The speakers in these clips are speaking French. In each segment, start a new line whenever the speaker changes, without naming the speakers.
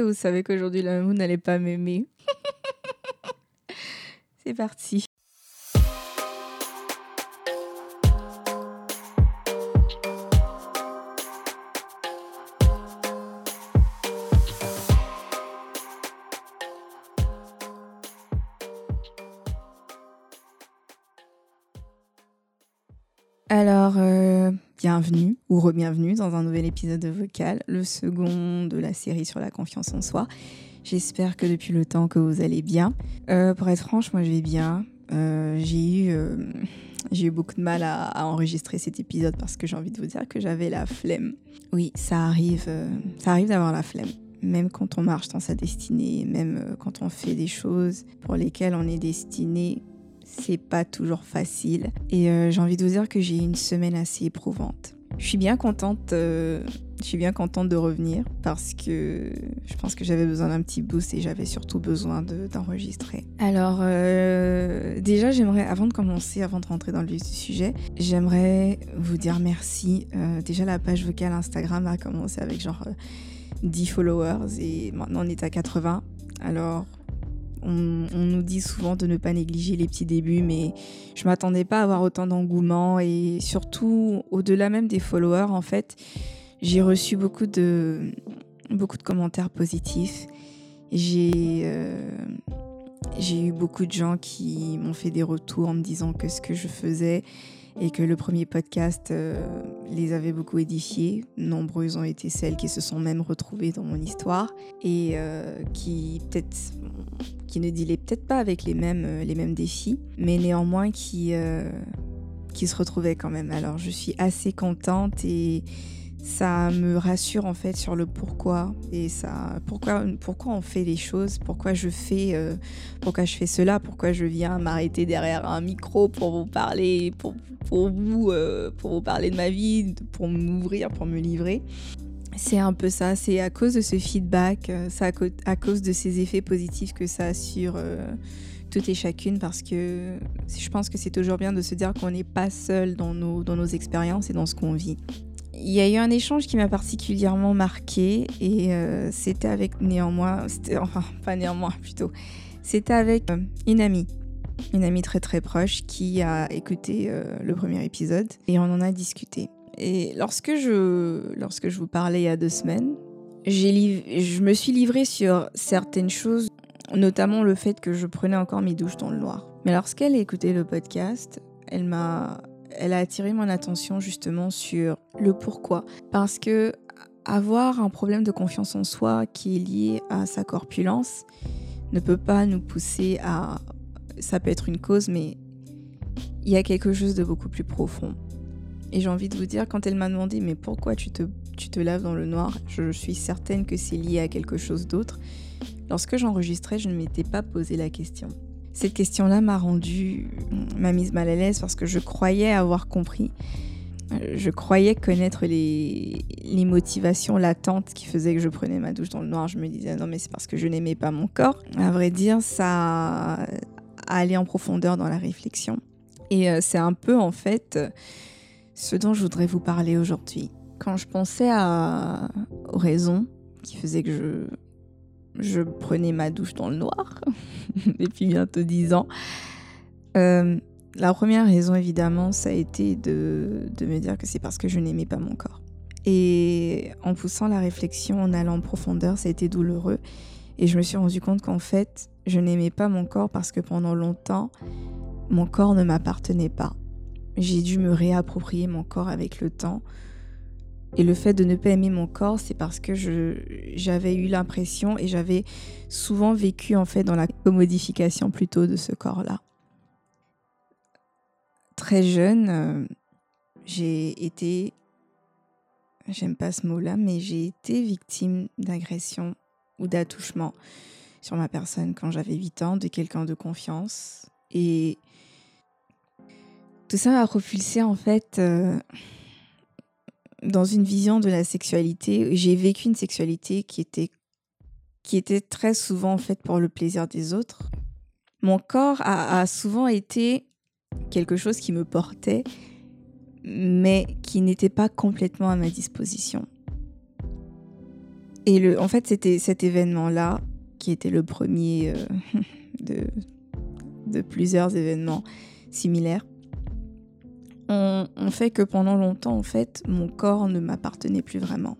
vous savez qu'aujourd'hui la moon n'allait pas m'aimer. C'est parti. Ou re-bienvenue dans un nouvel épisode de Vocal, le second de la série sur la confiance en soi. J'espère que depuis le temps que vous allez bien. Euh, pour être franche, moi je vais bien. Euh, j'ai eu, j'ai eu beaucoup de mal à, à, enregistrer cet épisode parce que j'ai envie de vous dire que j'avais la flemme. Oui, ça arrive, ça arrive d'avoir la flemme. Même quand on marche dans sa destinée, même quand on fait des choses pour lesquelles on est destiné c'est pas toujours facile. Et euh, j'ai envie de vous dire que j'ai une semaine assez éprouvante. Je suis bien contente, euh, je suis bien contente de revenir parce que je pense que j'avais besoin d'un petit boost et j'avais surtout besoin d'enregistrer. Alors euh, déjà j'aimerais, avant de commencer, avant de rentrer dans le vif du sujet, j'aimerais vous dire merci. déjà la page vocale Instagram a commencé avec genre 10 followers et maintenant on est à 80. Alors on, nous dit souvent de ne pas négliger les petits débuts, mais je m'attendais pas à avoir autant d'engouement et surtout au-delà même des followers, en fait, j'ai reçu beaucoup de, commentaires positifs. Euh, j'ai eu beaucoup de gens qui m'ont fait des retours en me disant que ce que je faisais et que le premier podcast euh, les avait beaucoup édifiés. Nombreuses ont été celles qui se sont même retrouvées dans mon histoire et euh, qui peut-être qui ne dealaient peut-être pas avec les mêmes, euh, les mêmes défis, mais néanmoins qui, qui se retrouvaient quand même. Alors je suis assez contente et ça me rassure en fait sur le pourquoi et ça pourquoi pourquoi on fait les choses pourquoi je fais euh, pourquoi je fais cela pourquoi je viens m'arrêter derrière un micro pour vous parler pour, pour vous euh, pour vous parler de ma vie pour m'ouvrir pour me livrer c'est un peu ça c'est à cause de ce feedback euh, c'est à, cause de ces effets positifs que ça assure toutes et chacune parce que je pense que c'est toujours bien de se dire qu'on n'est pas seul dans nos, dans nos expériences et dans ce qu'on vit. Il y a eu un échange qui m'a particulièrement marqué et euh, c'était avec néanmoins, enfin pas néanmoins plutôt, c'était avec euh, une amie, une amie très très proche qui a écouté euh, le premier épisode et on en a discuté. Et lorsque je, lorsque je vous parlais il y a deux semaines, je me suis livrée sur certaines choses, notamment le fait que je prenais encore mes douches dans le noir. Mais lorsqu'elle a écouté le podcast, elle m'a elle a attiré mon attention justement sur le pourquoi. Parce que avoir un problème de confiance en soi qui est lié à sa corpulence ne peut pas nous pousser à... Ça peut être une cause, mais il y a quelque chose de beaucoup plus profond. Et j'ai envie de vous dire, quand elle m'a demandé, mais pourquoi tu te, tu te laves dans le noir Je suis certaine que c'est lié à quelque chose d'autre. Lorsque j'enregistrais, je ne m'étais pas posé la question. Cette question-là m'a rendu, m'a mise mal à l'aise parce que je croyais avoir compris. Euh, je croyais connaître les, motivations latentes qui faisaient que je prenais ma douche dans le noir. Je me disais non mais c'est parce que je n'aimais pas mon corps. À vrai dire, ça allait en profondeur dans la réflexion. Et euh, c'est un peu en fait ce dont je voudrais vous parler aujourd'hui. Quand je pensais à, aux raisons qui faisaient que je je prenais ma douche dans le noir depuis bientôt dix ans. Euh, la première raison, évidemment, ça a été de, de me dire que c'est parce que je n'aimais pas mon corps. Et en poussant la réflexion, en allant en profondeur, ça a été douloureux. Et je me suis rendu compte qu'en fait, je n'aimais pas mon corps parce que pendant longtemps, mon corps ne m'appartenait pas. J'ai dû me réapproprier mon corps avec le temps et le fait de ne pas aimer mon corps, c'est parce que j'avais eu l'impression et j'avais souvent vécu en fait dans la commodification plutôt de ce corps-là. Très jeune, euh, j'ai été, j'aime pas ce mot-là, mais j'ai été victime d'agression ou d'attouchement sur ma personne quand j'avais 8 ans de quelqu'un de confiance. Et tout ça m'a propulsé en fait. Euh, dans une vision de la sexualité, j'ai vécu une sexualité qui était, qui était très souvent faite pour le plaisir des autres. Mon corps a, souvent été quelque chose qui me portait, mais qui n'était pas complètement à ma disposition. Et le, en fait, c'était cet événement-là qui était le premier euh, de plusieurs événements similaires. On, on, fait que pendant longtemps, en fait, mon corps ne m'appartenait plus vraiment.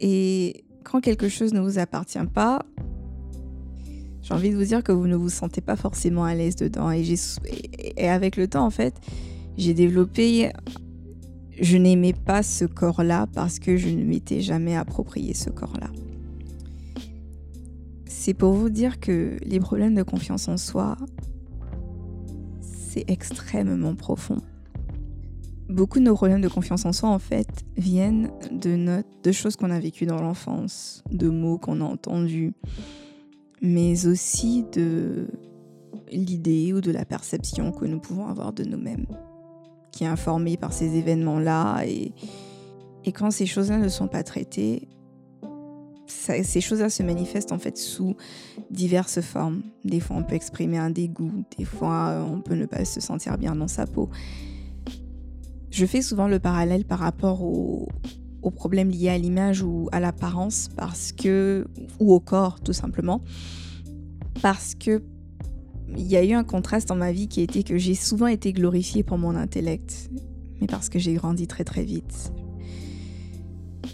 Et quand quelque chose ne vous appartient pas, j'ai envie de vous dire que vous ne vous sentez pas forcément à l'aise dedans. Et avec le temps, en fait, j'ai développé... Je n'aimais pas ce corps-là parce que je ne m'étais jamais approprié ce corps-là. C'est pour vous dire que les problèmes de confiance en soi, c'est extrêmement profond. Beaucoup de nos problèmes de confiance en soi, en fait, viennent de, notre, de choses qu'on a vécues dans l'enfance, de mots qu'on a entendus, mais aussi de l'idée ou de la perception que nous pouvons avoir de nous-mêmes, qui est informée par ces événements-là. Et, et quand ces choses-là ne sont pas traitées, ces choses-là se manifestent en fait sous diverses formes. Des fois, on peut exprimer un dégoût, des fois, on peut ne pas se sentir bien dans sa peau. Je fais souvent le parallèle par rapport aux, aux problèmes liés à l'image ou à l'apparence parce que ou au corps tout simplement parce que il y a eu un contraste dans ma vie qui était que j'ai souvent été glorifiée pour mon intellect mais parce que j'ai grandi très très vite.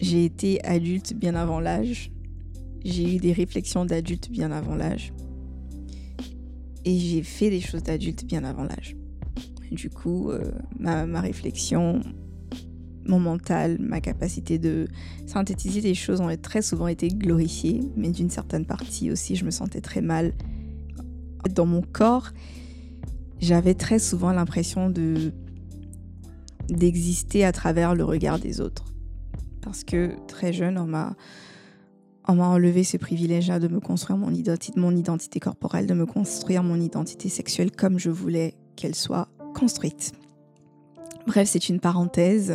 J'ai été adulte bien avant l'âge. J'ai eu des réflexions d'adulte bien avant l'âge. Et j'ai fait des choses d'adulte bien avant l'âge. Du coup, euh, ma, ma réflexion, mon mental, ma capacité de synthétiser des choses ont très souvent été glorifiées, mais d'une certaine partie aussi, je me sentais très mal. Dans mon corps, j'avais très souvent l'impression de d'exister à travers le regard des autres. Parce que très jeune, on m'a enlevé ce privilège-là de me construire mon identité, mon identité corporelle, de me construire mon identité sexuelle comme je voulais qu'elle soit construite. Bref, c'est une parenthèse,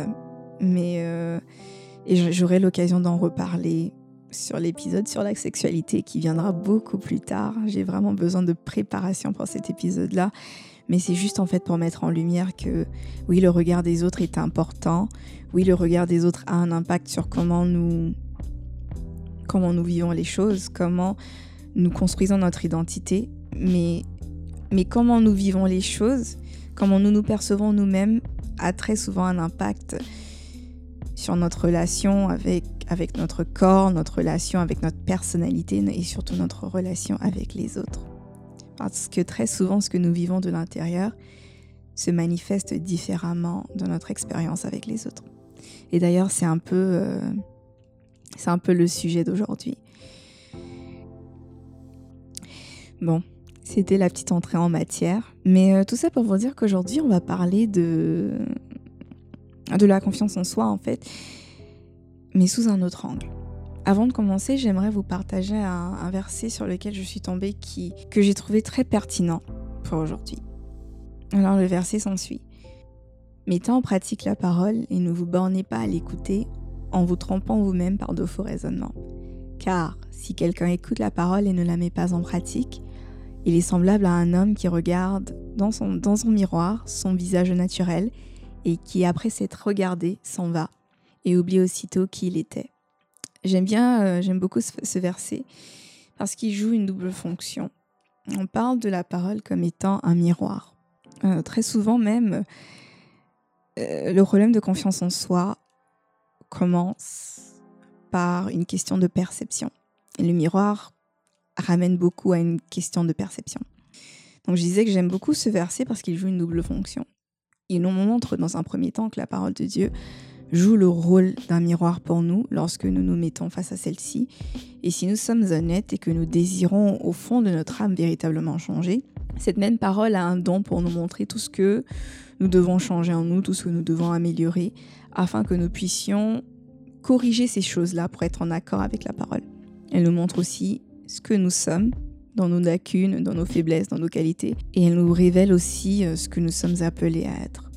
mais euh, et j'aurai l'occasion d'en reparler sur l'épisode sur la sexualité qui viendra beaucoup plus tard. J'ai vraiment besoin de préparation pour cet épisode-là. Mais c'est juste en fait pour mettre en lumière que oui, le regard des autres est important. Oui, le regard des autres a un impact sur comment nous, comment nous vivons les choses, comment nous construisons notre identité. Mais, mais comment nous vivons les choses, comment nous nous percevons nous-mêmes a très souvent un impact sur notre relation avec, avec notre corps, notre relation avec notre personnalité et surtout notre relation avec les autres. Parce que très souvent, ce que nous vivons de l'intérieur se manifeste différemment de notre expérience avec les autres. Et d'ailleurs, c'est un peu, euh, un peu le sujet d'aujourd'hui. Bon, c'était la petite entrée en matière. Mais euh, tout ça pour vous dire qu'aujourd'hui, on va parler de, de la confiance en soi en fait, mais sous un autre angle. Avant de commencer, j'aimerais vous partager un, verset sur lequel je suis tombée qui, que j'ai trouvé très pertinent pour aujourd'hui. Alors le verset s'ensuit. Mettez en pratique la parole et ne vous bornez pas à l'écouter en vous trompant vous-même par de faux raisonnements. Car si quelqu'un écoute la parole et ne la met pas en pratique, il est semblable à un homme qui regarde dans son, miroir son visage naturel et qui, après s'être regardé, s'en va et oublie aussitôt qui il était. J'aime bien, euh, j'aime beaucoup ce, verset parce qu'il joue une double fonction. On parle de la parole comme étant un miroir. Euh, très souvent même, euh, le problème de confiance en soi commence par une question de perception. Et le miroir ramène beaucoup à une question de perception. Donc je disais que j'aime beaucoup ce verset parce qu'il joue une double fonction. Il nous montre dans un premier temps que la parole de Dieu joue le rôle d'un miroir pour nous lorsque nous nous mettons face à celle-ci. Et si nous sommes honnêtes et que nous désirons au fond de notre âme véritablement changer, cette même parole a un don pour nous montrer tout ce que nous devons changer en nous, tout ce que nous devons améliorer, afin que nous puissions corriger ces choses-là pour être en accord avec la parole. Elle nous montre aussi ce que nous sommes dans nos lacunes, dans nos faiblesses, dans nos qualités. Et elle nous révèle aussi euh, ce que nous sommes appelés à être.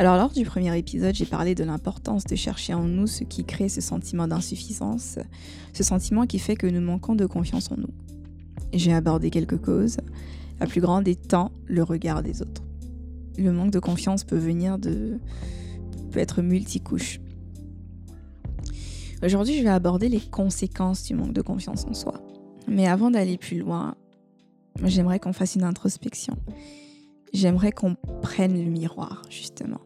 Alors lors du premier épisode, j'ai parlé de l'importance de chercher en nous ce qui crée ce sentiment d'insuffisance, ce sentiment qui fait que nous manquons de confiance en nous. J'ai abordé quelques causes, la plus grande étant le regard des autres. Le manque de confiance peut venir de peut être multicouche. Aujourd'hui, je vais aborder les conséquences du manque de confiance en soi. Mais avant d'aller plus loin, j'aimerais qu'on fasse une introspection. J'aimerais qu'on prenne le miroir, justement.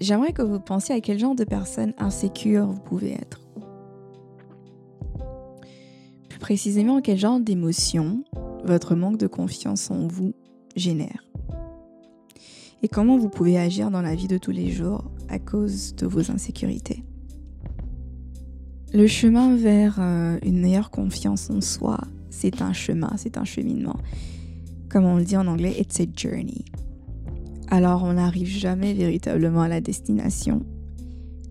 J'aimerais que vous pensiez à quel genre de personne insécure vous pouvez être. Plus précisément, quel genre d'émotion votre manque de confiance en vous génère. Et comment vous pouvez agir dans la vie de tous les jours à cause de vos insécurités. Le chemin vers euh, une meilleure confiance en soi, c'est un chemin, c'est un cheminement. Comme on le dit en anglais, it's a journey. Alors on n'arrive jamais véritablement à la destination.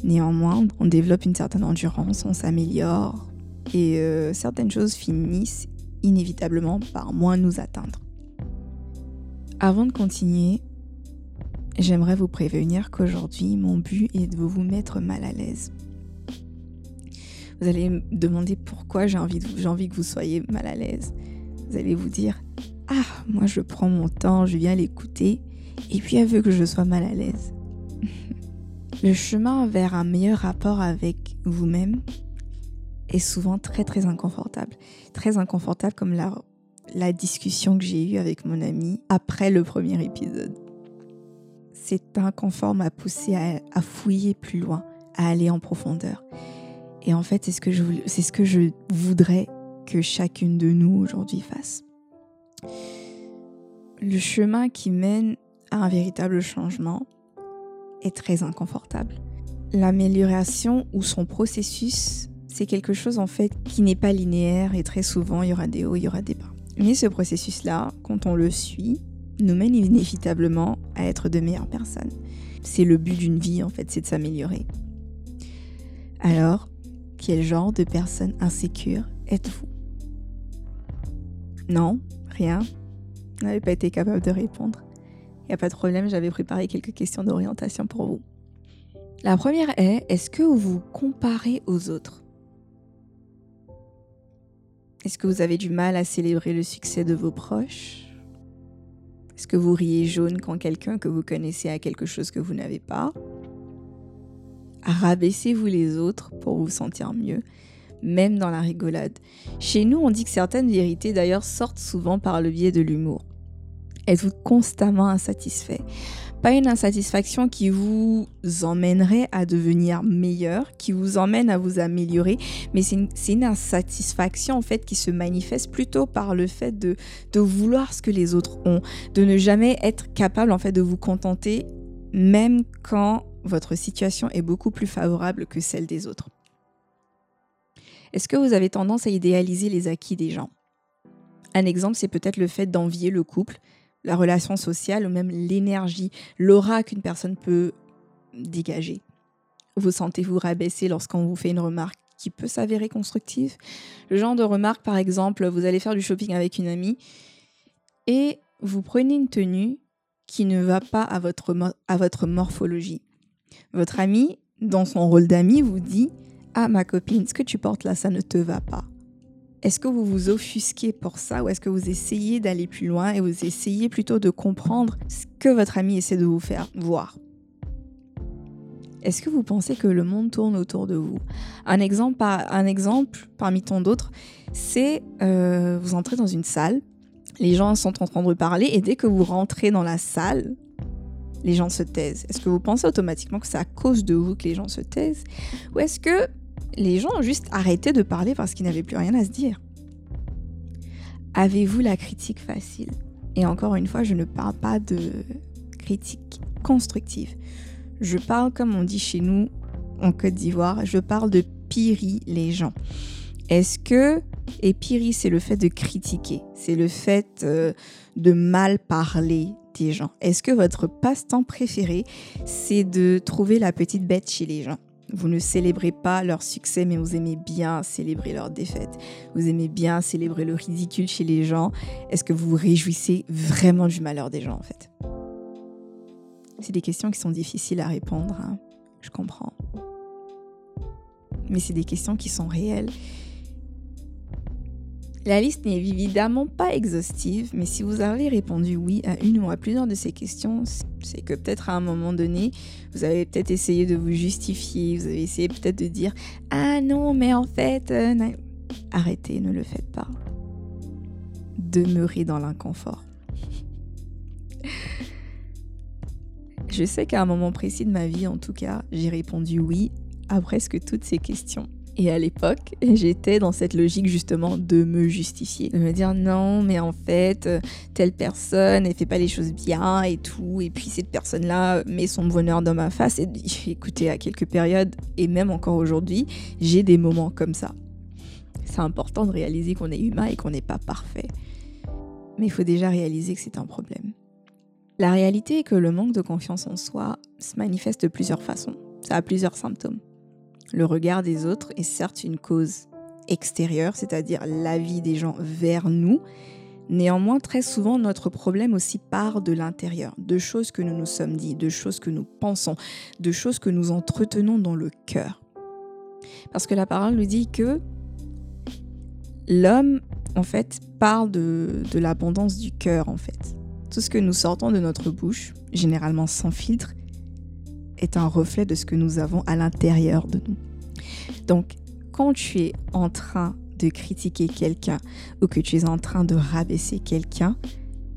Néanmoins, on développe une certaine endurance, on s'améliore et euh, certaines choses finissent inévitablement par moins nous atteindre. Avant de continuer, j'aimerais vous prévenir qu'aujourd'hui, mon but est de vous mettre mal à l'aise. Vous allez me demander pourquoi j'ai envie, envie que vous soyez mal à l'aise. Vous allez vous dire Ah, moi je prends mon temps, je viens l'écouter, et puis elle veut que je sois mal à l'aise. Le chemin vers un meilleur rapport avec vous-même est souvent très très inconfortable. Très inconfortable comme la, la discussion que j'ai eue avec mon ami après le premier épisode. C'est inconfort m'a poussé à, à, fouiller plus loin, à aller en profondeur. Et en fait, c'est ce ce que je voudrais que chacune de nous aujourd'hui fasse. Le chemin qui mène un véritable changement est très inconfortable. L'amélioration ou son processus c'est quelque chose en fait qui n'est pas linéaire et très souvent il y aura des hauts, il y aura des bas. Mais ce processus-là, quand on le suit, nous mène inévitablement à être de meilleures personnes. C'est le but d'une vie en fait, c'est de s'améliorer. Alors, quel genre de personne insécure êtes-vous? Non, rien. Vous n'avez pas été capable de répondre. Il n'y a pas de problème, j'avais préparé quelques questions d'orientation pour vous. La première est, est-ce que vous vous comparez aux autres? Est-ce que vous avez du mal à célébrer le succès de vos proches? Est-ce que vous riez jaune quand quelqu'un que vous connaissez a quelque chose que vous n'avez pas? Rabaissez-vous les autres pour vous sentir mieux, même dans la rigolade. Chez nous, on dit que certaines vérités d'ailleurs sortent souvent par le biais de l'humour. Êtes-vous constamment insatisfait? Pas une insatisfaction qui vous emmènerait à devenir meilleur, qui vous emmène à vous améliorer, mais c'est une, insatisfaction en fait qui se manifeste plutôt par le fait de, de vouloir ce que les autres ont, de ne jamais être capable en fait de vous contenter même quand votre situation est beaucoup plus favorable que celle des autres. Est-ce que vous avez tendance à idéaliser les acquis des gens? Un exemple, c'est peut-être le fait d'envier le couple la relation sociale ou même l'énergie, l'aura qu'une personne peut dégager. Vous sentez-vous rabaisser lorsqu'on vous fait une remarque qui peut s'avérer constructive? Le genre de remarque, par exemple, vous allez faire du shopping avec une amie et vous prenez une tenue qui ne va pas à votre, à votre morphologie. Votre ami, dans son rôle d'ami, vous dit Ah, ma copine, ce que tu portes là, ça ne te va pas. Est-ce que vous vous offusquez pour ça ou est-ce que vous essayez d'aller plus loin et vous essayez plutôt de comprendre ce que votre ami essaie de vous faire voir? Est-ce que vous pensez que le monde tourne autour de vous? Un exemple, un exemple parmi tant d'autres, c'est euh, vous entrez dans une salle, les gens sont en train de parler et dès que vous rentrez dans la salle, les gens se taisent. Est-ce que vous pensez automatiquement que c'est à cause de vous que les gens se taisent? Ou est-ce que les gens ont juste arrêté de parler parce qu'ils n'avaient plus rien à se dire. Avez-vous la critique facile? Et encore une fois, je ne parle pas de critique constructive. Je parle, comme on dit chez nous en Côte d'Ivoire, je parle de piri les gens. Est-ce que, et piri, c'est le fait de critiquer, c'est le fait euh, de mal parler des gens. Est-ce que votre passe-temps préféré, c'est de trouver la petite bête chez les gens? Vous ne célébrez pas leur succès, mais vous aimez bien célébrer leur défaite. Vous aimez bien célébrer le ridicule chez les gens. Est-ce que vous vous réjouissez vraiment du malheur des gens, en fait? C'est des questions qui sont difficiles à répondre, hein. je comprends. Mais c'est des questions qui sont réelles. La liste n'est évidemment pas exhaustive, mais si vous avez répondu oui à une ou à plusieurs de ces questions, c'est que peut-être à un moment donné, vous avez peut-être essayé de vous justifier, vous avez essayé peut-être de dire Ah non, mais en fait, euh, arrêtez, ne le faites pas. Demeurez dans l'inconfort. Je sais qu'à un moment précis de ma vie, en tout cas, j'ai répondu oui à presque toutes ces questions. Et à l'époque, j'étais dans cette logique justement de me justifier, de me dire non, mais en fait, euh, telle personne, elle fait pas les choses bien et tout, et puis cette personne-là met son bonheur dans ma face. Et écoutez, à quelques périodes, et même encore aujourd'hui, j'ai des moments comme ça. C'est important de réaliser qu'on est humain et qu'on n'est pas parfait. Mais il faut déjà réaliser que c'est un problème. La réalité est que le manque de confiance en soi se manifeste de plusieurs façons. Ça a plusieurs symptômes. Le regard des autres est certes une cause extérieure, c'est-à-dire l'avis des gens vers nous. Néanmoins, très souvent, notre problème aussi part de l'intérieur, de choses que nous nous sommes dit, de choses que nous pensons, de choses que nous entretenons dans le cœur. Parce que la parole nous dit que l'homme, en fait, parle de, de l'abondance du cœur, en fait. Tout ce que nous sortons de notre bouche, généralement sans filtre, est un reflet de ce que nous avons à l'intérieur de nous. Donc, quand tu es en train de critiquer quelqu'un ou que tu es en train de rabaisser quelqu'un,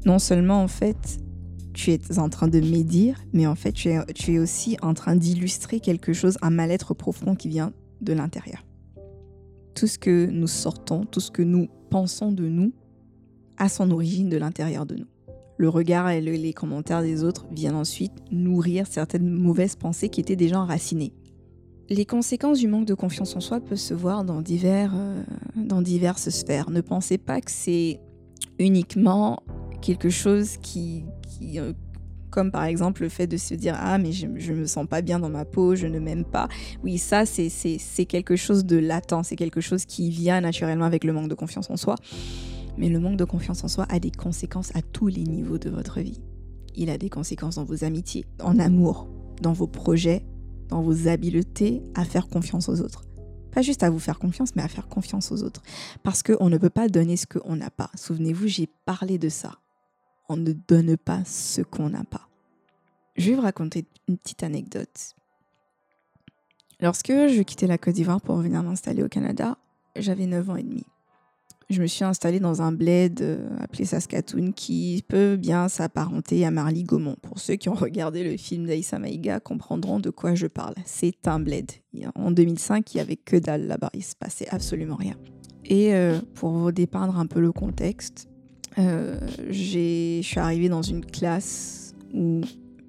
non seulement en fait tu es en train de médire, mais en fait tu es, tu es aussi en train d'illustrer quelque chose, un mal-être profond qui vient de l'intérieur. Tout ce que nous sortons, tout ce que nous pensons de nous, a son origine de l'intérieur de nous le regard et les commentaires des autres viennent ensuite nourrir certaines mauvaises pensées qui étaient déjà enracinées. Les conséquences du manque de confiance en soi peuvent se voir dans, divers, euh, dans diverses sphères. Ne pensez pas que c'est uniquement quelque chose qui, euh, comme par exemple le fait de se dire ah mais je, ne me sens pas bien dans ma peau, je ne m'aime pas. Oui, ça c'est quelque chose de latent, c'est quelque chose qui vient naturellement avec le manque de confiance en soi. Mais le manque de confiance en soi a des conséquences à tous les niveaux de votre vie. Il a des conséquences dans vos amitiés, en amour, dans vos projets, dans vos habiletés à faire confiance aux autres. Pas juste à vous faire confiance, mais à faire confiance aux autres. Parce qu'on ne peut pas donner ce qu'on n'a pas. Souvenez-vous, j'ai parlé de ça. On ne donne pas ce qu'on n'a pas. Je vais vous raconter une petite anecdote. Lorsque je quittais la Côte d'Ivoire pour venir m'installer au Canada, j'avais 9 ans et demi je me suis installée dans un bled euh, appelé Saskatoon qui peut bien s'apparenter à Marly-Gaumont. Pour ceux qui ont regardé le film d'Aïssa Maïga comprendront de quoi je parle. C'est un bled. En 2005, il n'y avait que dalle là-bas. Il se passait absolument rien. Et euh, pour vous dépeindre un peu le contexte, euh, je suis arrivée dans une classe où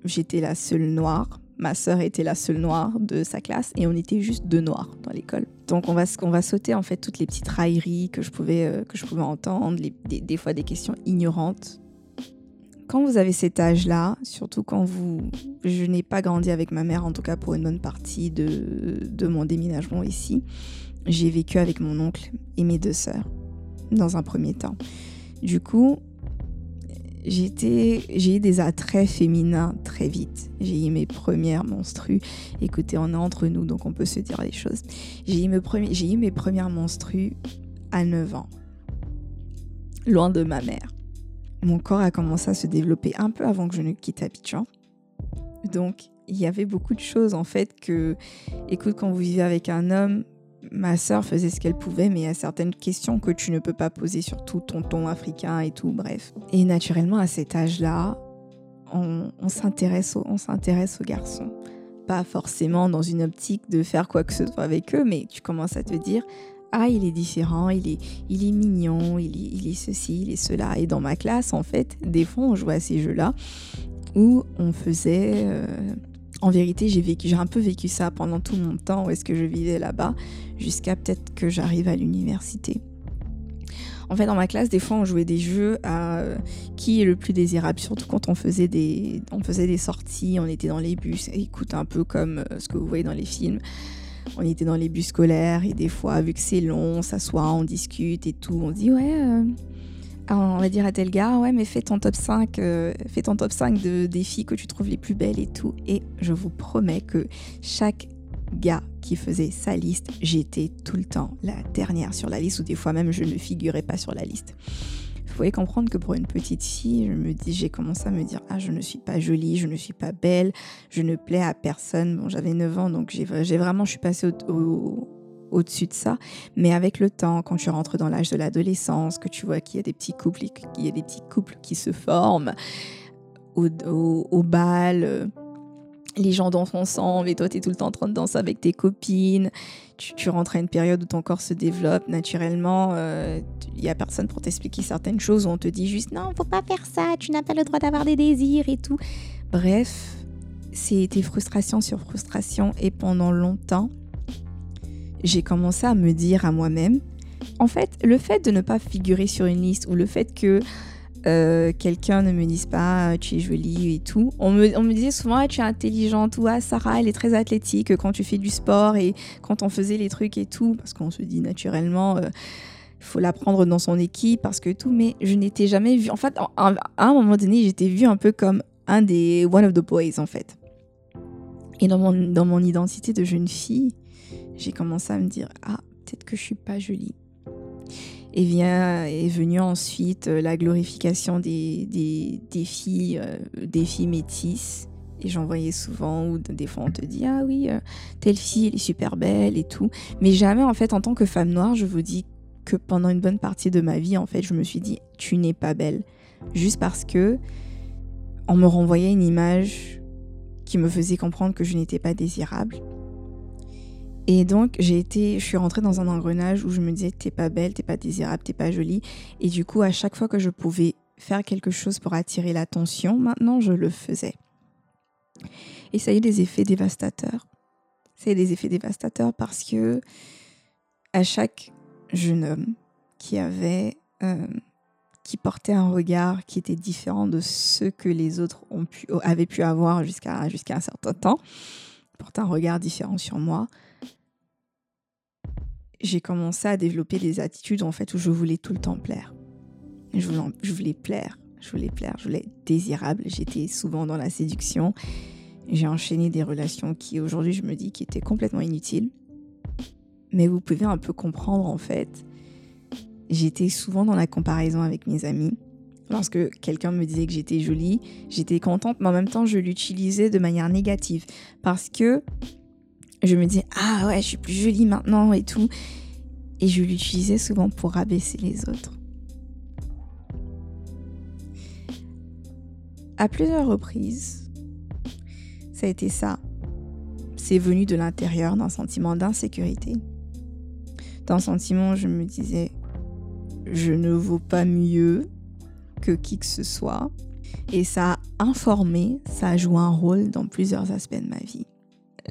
j'étais la seule noire Ma sœur était la seule noire de sa classe et on était juste deux noirs dans l'école. Donc on va, on va sauter en fait toutes les petites railleries que je pouvais, euh, que je pouvais entendre, des, fois des questions ignorantes. Quand vous avez cet âge-là, surtout quand vous... Je n'ai pas grandi avec ma mère, en tout cas pour une bonne partie de, de mon déménagement ici. J'ai vécu avec mon oncle et mes deux sœurs, dans un premier temps. Du coup, j'ai eu des attraits féminins très vite. J'ai eu mes premières menstrues. Écoutez, on est entre nous, donc on peut se dire les choses. J'ai eu, mes premières menstrues à 9 ans, loin de ma mère. Mon corps a commencé à se développer un peu avant que je ne quitte Abidjan. Donc, il y avait beaucoup de choses en fait que, écoute, quand vous vivez avec un homme, ma sœur faisait ce qu'elle pouvait, mais il y a certaines questions que tu ne peux pas poser, surtout ton ton africain et tout, bref. Et naturellement, à cet âge-là, on, s'intéresse aux, garçons. Pas forcément dans une optique de faire quoi que ce soit avec eux, mais tu commences à te dire ah, il est différent, il est, il est mignon, il est, il est ceci, il est cela. Et dans ma classe, en fait, des fois, on jouait à ces jeux-là où on faisait euh, en vérité, j'ai un peu vécu ça pendant tout mon temps où est-ce que je vivais là-bas, jusqu'à peut-être que j'arrive à l'université. En fait, dans ma classe, des fois, on jouait des jeux à euh, qui est le plus désirable, surtout quand on faisait des, on faisait des sorties, on était dans les bus. écoute, un peu comme euh, ce que vous voyez dans les films. On était dans les bus scolaires et des fois, vu que c'est long, on s'assoit, on discute et tout. On dit, ouais, euh, on va dire à tel gars, ouais, mais fais ton top 5, euh, fais ton top 5 de, des filles que tu trouves les plus belles et tout. Et je vous promets que chaque gars qui faisait sa liste, j'étais tout le temps la dernière sur la liste, ou des fois même je ne figurais pas sur la liste. Vous pouvez comprendre que pour une petite fille, je me dis, j'ai commencé à me dire, ah, je ne suis pas jolie, je ne suis pas belle, je ne plais à personne. Bon, j'avais 9 ans, donc j'ai vraiment, je suis passée au, au-dessus de ça. Mais avec le temps, quand tu rentres dans l'âge de l'adolescence, que tu vois qu'il y a des petits couples, qu'il y a des petits couples qui se forment au, bal, euh, les gens dansent ensemble et toi, tu es tout le temps en train de danser avec tes copines. Tu, rentres à une période où ton corps se développe naturellement. Il euh, n'y a personne pour t'expliquer certaines choses où on te dit juste non, faut pas faire ça, tu n'as pas le droit d'avoir des désirs et tout. Bref, c'était frustration sur frustration et pendant longtemps, j'ai commencé à me dire à moi-même, en fait, le fait de ne pas figurer sur une liste ou le fait que euh, quelqu'un ne me dise pas ah, tu es jolie et tout. On me, disait souvent ah, tu es intelligente ou ah, Sarah elle est très athlétique quand tu fais du sport et quand on faisait les trucs et tout parce qu'on se dit naturellement il euh, faut la prendre dans son équipe parce que tout mais je n'étais jamais vue en fait à un moment donné j'étais vue un peu comme un des one of the boys en fait. Et dans mon identité de jeune fille, j'ai commencé à me dire ah peut-être que je suis pas jolie et vient, est venue ensuite euh, la glorification des, des, filles, euh, des filles métisses. Et j'en voyais souvent où des fois on te dit ah oui euh, telle fille elle est super belle et tout mais jamais en fait en tant que femme noire je vous dis que pendant une bonne partie de ma vie en fait je me suis dit tu n'es pas belle juste parce que on me renvoyait une image qui me faisait comprendre que je n'étais pas désirable et donc, j'ai été, je suis rentrée dans un engrenage où je me disais, t'es pas belle, t'es pas désirable, t'es pas jolie. Et du coup, à chaque fois que je pouvais faire quelque chose pour attirer l'attention, maintenant, je le faisais. Et ça a eu des effets dévastateurs. Ça a eu des effets dévastateurs parce que à chaque jeune homme qui avait, euh, qui portait un regard qui était différent de ce que les autres avaient pu avoir jusqu'à jusqu'à un certain temps, portait un regard différent sur moi, j'ai commencé à développer des attitudes en fait où je voulais tout le temps plaire. Je voulais, plaire, je voulais plaire, je voulais être désirable. J'étais souvent dans la séduction. J'ai enchaîné des relations qui aujourd'hui je me dis qui étaient complètement inutiles. Mais vous pouvez un peu comprendre en fait. J'étais souvent dans la comparaison avec mes amis. Lorsque quelqu'un me disait que j'étais jolie, j'étais contente, mais en même temps je l'utilisais de manière négative parce que je me disais ah ouais je suis plus jolie maintenant et tout et je l'utilisais souvent pour rabaisser les autres. À plusieurs reprises, ça a été ça. C'est venu de l'intérieur d'un sentiment d'insécurité. D'un sentiment où je me disais je ne vaux pas mieux que qui que ce soit. Et ça a informé, ça a joué un rôle dans plusieurs aspects de ma vie.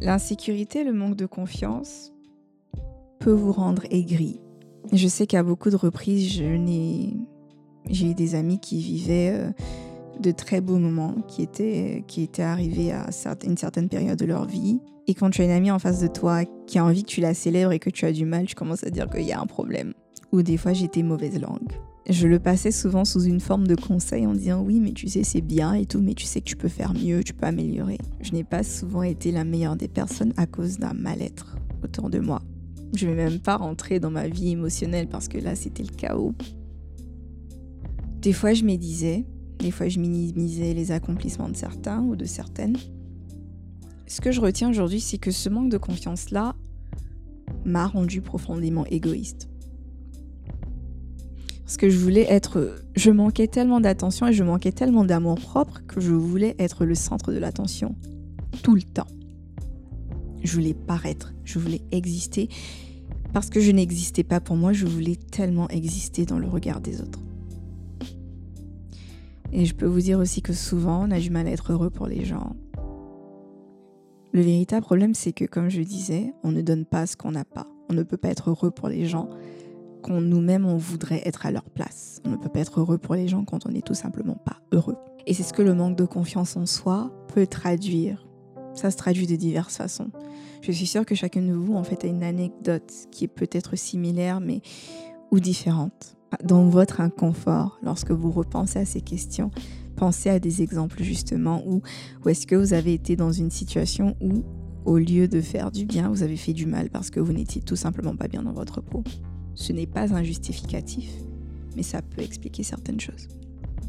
L'insécurité, le manque de confiance peut vous rendre aigri. Je sais qu'à beaucoup de reprises, j'ai eu des amis qui vivaient euh, de très beaux moments, qui étaient, qui étaient arrivés à une certaine période de leur vie. Et quand tu as une amie en face de toi qui a envie que tu la célèbres et que tu as du mal, tu commences à dire qu'il y a un problème. Ou des fois, j'étais mauvaise langue je le passais souvent sous une forme de conseil en disant oui mais tu sais c'est bien et tout mais tu sais que tu peux faire mieux, tu peux améliorer. Je n'ai pas souvent été la meilleure des personnes à cause d'un mal-être autour de moi. Je ne vais même pas rentrer dans ma vie émotionnelle parce que là c'était le chaos. Des fois je médisais, des fois je minimisais les accomplissements de certains ou de certaines. Ce que je retiens aujourd'hui c'est que ce manque de confiance là m'a rendu profondément égoïste. Parce que je voulais être. Je manquais tellement d'attention et je manquais tellement d'amour propre que je voulais être le centre de l'attention. Tout le temps. Je voulais paraître, je voulais exister. Parce que je n'existais pas pour moi, je voulais tellement exister dans le regard des autres. Et je peux vous dire aussi que souvent, on a du mal à être heureux pour les gens. Le véritable problème, c'est que, comme je disais, on ne donne pas ce qu'on n'a pas. On ne peut pas être heureux pour les gens nous-mêmes on voudrait être à leur place. On ne peut pas être heureux pour les gens quand on n'est tout simplement pas heureux. Et c'est ce que le manque de confiance en soi peut traduire. Ça se traduit de diverses façons. Je suis sûre que chacun de vous en fait a une anecdote qui est peut-être similaire mais ou différente. Dans votre inconfort, lorsque vous repensez à ces questions, pensez à des exemples justement où, où est-ce que vous avez été dans une situation où au lieu de faire du bien, vous avez fait du mal parce que vous n'étiez tout simplement pas bien dans votre peau. Ce n'est pas un justificatif, mais ça peut expliquer certaines choses.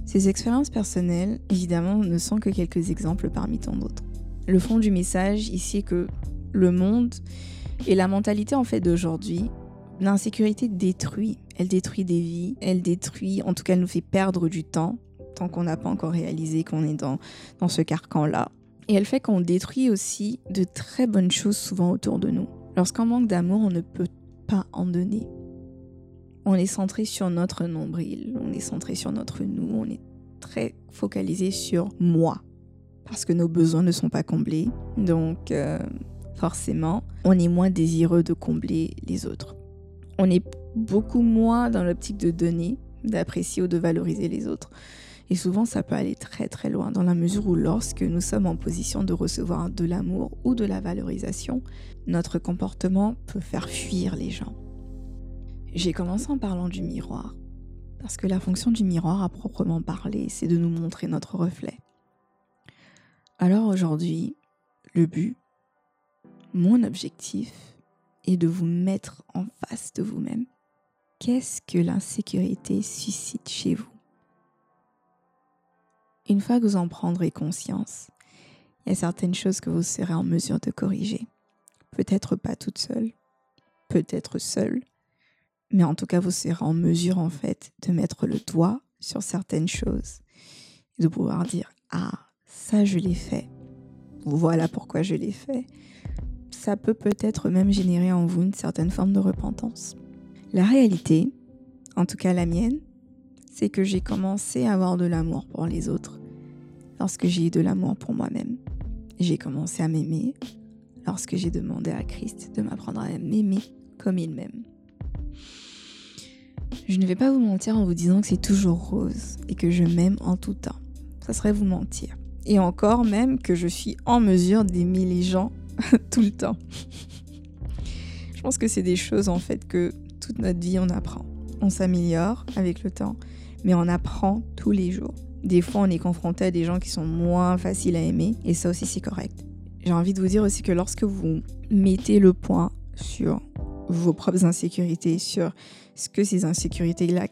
Ces expériences personnelles, évidemment, ne sont que quelques exemples parmi tant d'autres. Le fond du message ici est que le monde et la mentalité en fait d'aujourd'hui, l'insécurité détruit. Elle détruit des vies, elle détruit, en tout cas elle nous fait perdre du temps, tant qu'on n'a pas encore réalisé qu'on est dans, dans ce carcan-là. Et elle fait qu'on détruit aussi de très bonnes choses souvent autour de nous. Lorsqu'on manque d'amour, on ne peut pas en donner. On est centré sur notre nombril, on est centré sur notre nous, on est très focalisé sur moi. Parce que nos besoins ne sont pas comblés. Donc, euh, forcément, on est moins désireux de combler les autres. On est beaucoup moins dans l'optique de donner, d'apprécier ou de valoriser les autres. Et souvent, ça peut aller très très loin, dans la mesure où lorsque nous sommes en position de recevoir de l'amour ou de la valorisation, notre comportement peut faire fuir les gens. J'ai commencé en parlant du miroir, parce que la fonction du miroir, à proprement parler, c'est de nous montrer notre reflet. Alors aujourd'hui, le but, mon objectif, est de vous mettre en face de vous-même. Qu'est-ce que l'insécurité suscite chez vous? Une fois que vous en prendrez conscience, il y a certaines choses que vous serez en mesure de corriger. Peut-être pas toute seule, peut-être seule, mais en tout cas, vous serez en mesure en fait de mettre le doigt sur certaines choses et de pouvoir dire Ah, ça je l'ai fait. Voilà pourquoi je l'ai fait. Ça peut peut-être même générer en vous une certaine forme de repentance. La réalité, en tout cas la mienne, c'est que j'ai commencé à avoir de l'amour pour les autres lorsque j'ai eu de l'amour pour moi-même. J'ai commencé à m'aimer lorsque j'ai demandé à Christ de m'apprendre à m'aimer comme il m'aime. Je ne vais pas vous mentir en vous disant que c'est toujours rose et que je m'aime en tout temps. Ça serait vous mentir. Et encore même que je suis en mesure d'aimer les gens tout le temps. je pense que c'est des choses en fait que toute notre vie on apprend. On s'améliore avec le temps mais on apprend tous les jours. Des fois, on est confronté à des gens qui sont moins faciles à aimer, et ça aussi, c'est correct. J'ai envie de vous dire aussi que lorsque vous mettez le point sur vos propres insécurités, sur ce que ces insécurités-là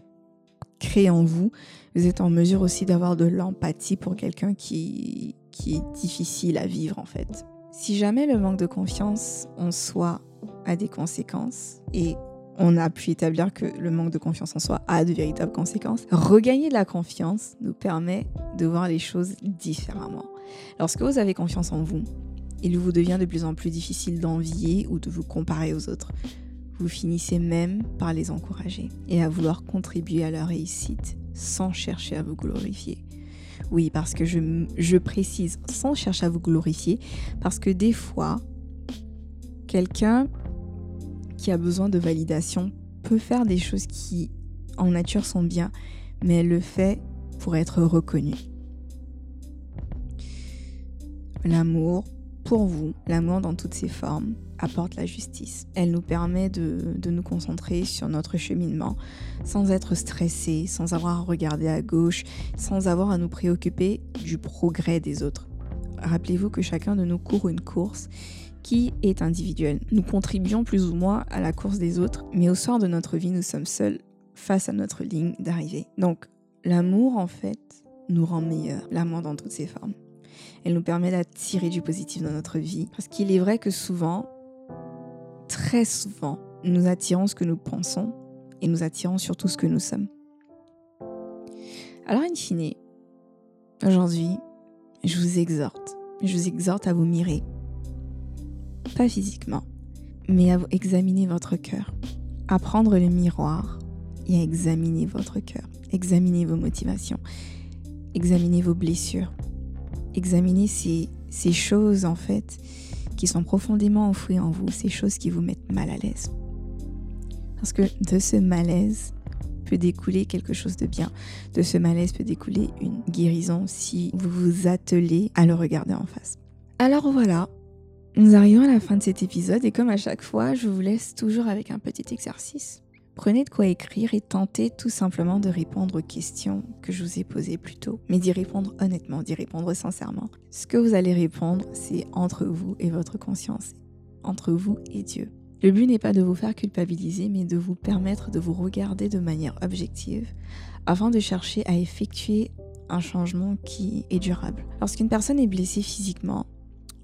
créent en vous, vous êtes en mesure aussi d'avoir de l'empathie pour quelqu'un qui, qui est difficile à vivre en fait. Si jamais le manque de confiance en soi a des conséquences, et on a pu établir que le manque de confiance en soi a de véritables conséquences. Regagner de la confiance nous permet de voir les choses différemment. Lorsque vous avez confiance en vous, il vous devient de plus en plus difficile d'envier ou de vous comparer aux autres. Vous finissez même par les encourager et à vouloir contribuer à leur réussite sans chercher à vous glorifier. Oui, parce que je, précise sans chercher à vous glorifier, parce que des fois, quelqu'un qui a besoin de validation peut faire des choses qui, en nature, sont bien, mais le fait pour être reconnue. L'amour, pour vous, l'amour dans toutes ses formes, apporte la justice. Elle nous permet de, de, nous concentrer sur notre cheminement sans être stressé, sans avoir à regarder à gauche, sans avoir à nous préoccuper du progrès des autres. Rappelez-vous que chacun de nous court une course qui est individuel. Nous contribuons plus ou moins à la course des autres, mais au soir de notre vie, nous sommes seuls face à notre ligne d'arrivée. Donc, l'amour, en fait, nous rend meilleurs, l'amour dans toutes ses formes. Elle nous permet d'attirer du positif dans notre vie, parce qu'il est vrai que souvent, très souvent, nous attirons ce que nous pensons et nous attirons surtout ce que nous sommes. Alors, in fine, aujourd'hui, je vous exhorte, je vous exhorte à vous mirer, pas physiquement, mais à examiner votre cœur, à prendre le miroir et à examiner votre cœur, examiner vos motivations, examiner vos blessures, examiner ces, ces choses en fait qui sont profondément enfouies en vous, ces choses qui vous mettent mal à l'aise. Parce que de ce malaise peut découler quelque chose de bien. De ce malaise peut découler une guérison si vous vous attelez à le regarder en face. Alors voilà, nous arrivons à la fin de cet épisode et comme à chaque fois, je vous laisse toujours avec un petit exercice. Prenez de quoi écrire et tentez tout simplement de répondre aux questions que je vous ai posées plus tôt. Mais d'y répondre honnêtement, d'y répondre sincèrement. Ce que vous allez répondre, c'est entre vous et votre conscience, entre vous et Dieu. Le but n'est pas de vous faire culpabiliser, mais de vous permettre de vous regarder de manière objective afin de chercher à effectuer un changement qui est durable. Lorsqu'une personne est blessée physiquement,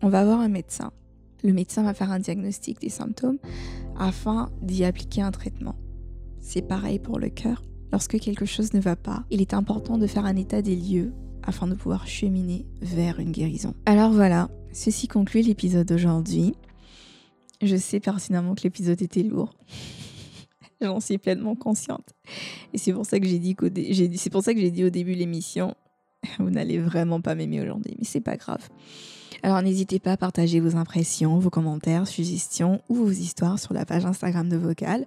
on va voir un médecin. Le médecin va faire un diagnostic des symptômes afin d'y appliquer un traitement. C'est pareil pour le cœur. Lorsque quelque chose ne va pas, il est important de faire un état des lieux afin de pouvoir cheminer vers une guérison. Alors voilà, ceci conclut l'épisode d'aujourd'hui. Je sais pertinemment que l'épisode était lourd. J'en suis pleinement consciente. Et c'est pour ça que j'ai dit au début l'émission, vous n'allez vraiment pas m'aimer aujourd'hui, mais c'est pas grave. Alors n'hésitez pas à partager vos impressions, vos commentaires, suggestions ou vos histoires sur la page Instagram de Vocal.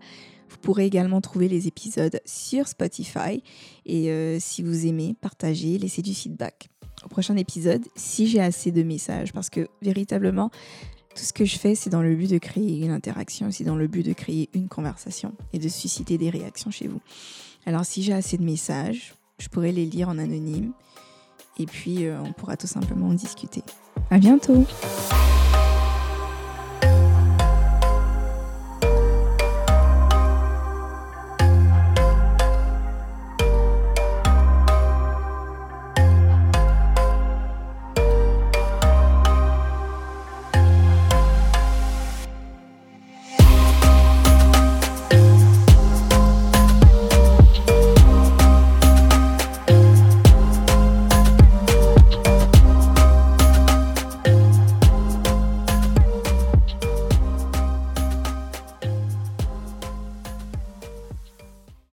Vous pourrez également trouver les épisodes sur Spotify. Et euh, si vous aimez, partagez, laissez du feedback. Au prochain épisode, si j'ai assez de messages, parce que véritablement, tout ce que je fais, c'est dans le but de créer une interaction, c'est dans le but de créer une conversation et de susciter des réactions chez vous. Alors si j'ai assez de messages, je pourrais les lire en anonyme et puis euh, on pourra tout simplement en discuter. À bientôt!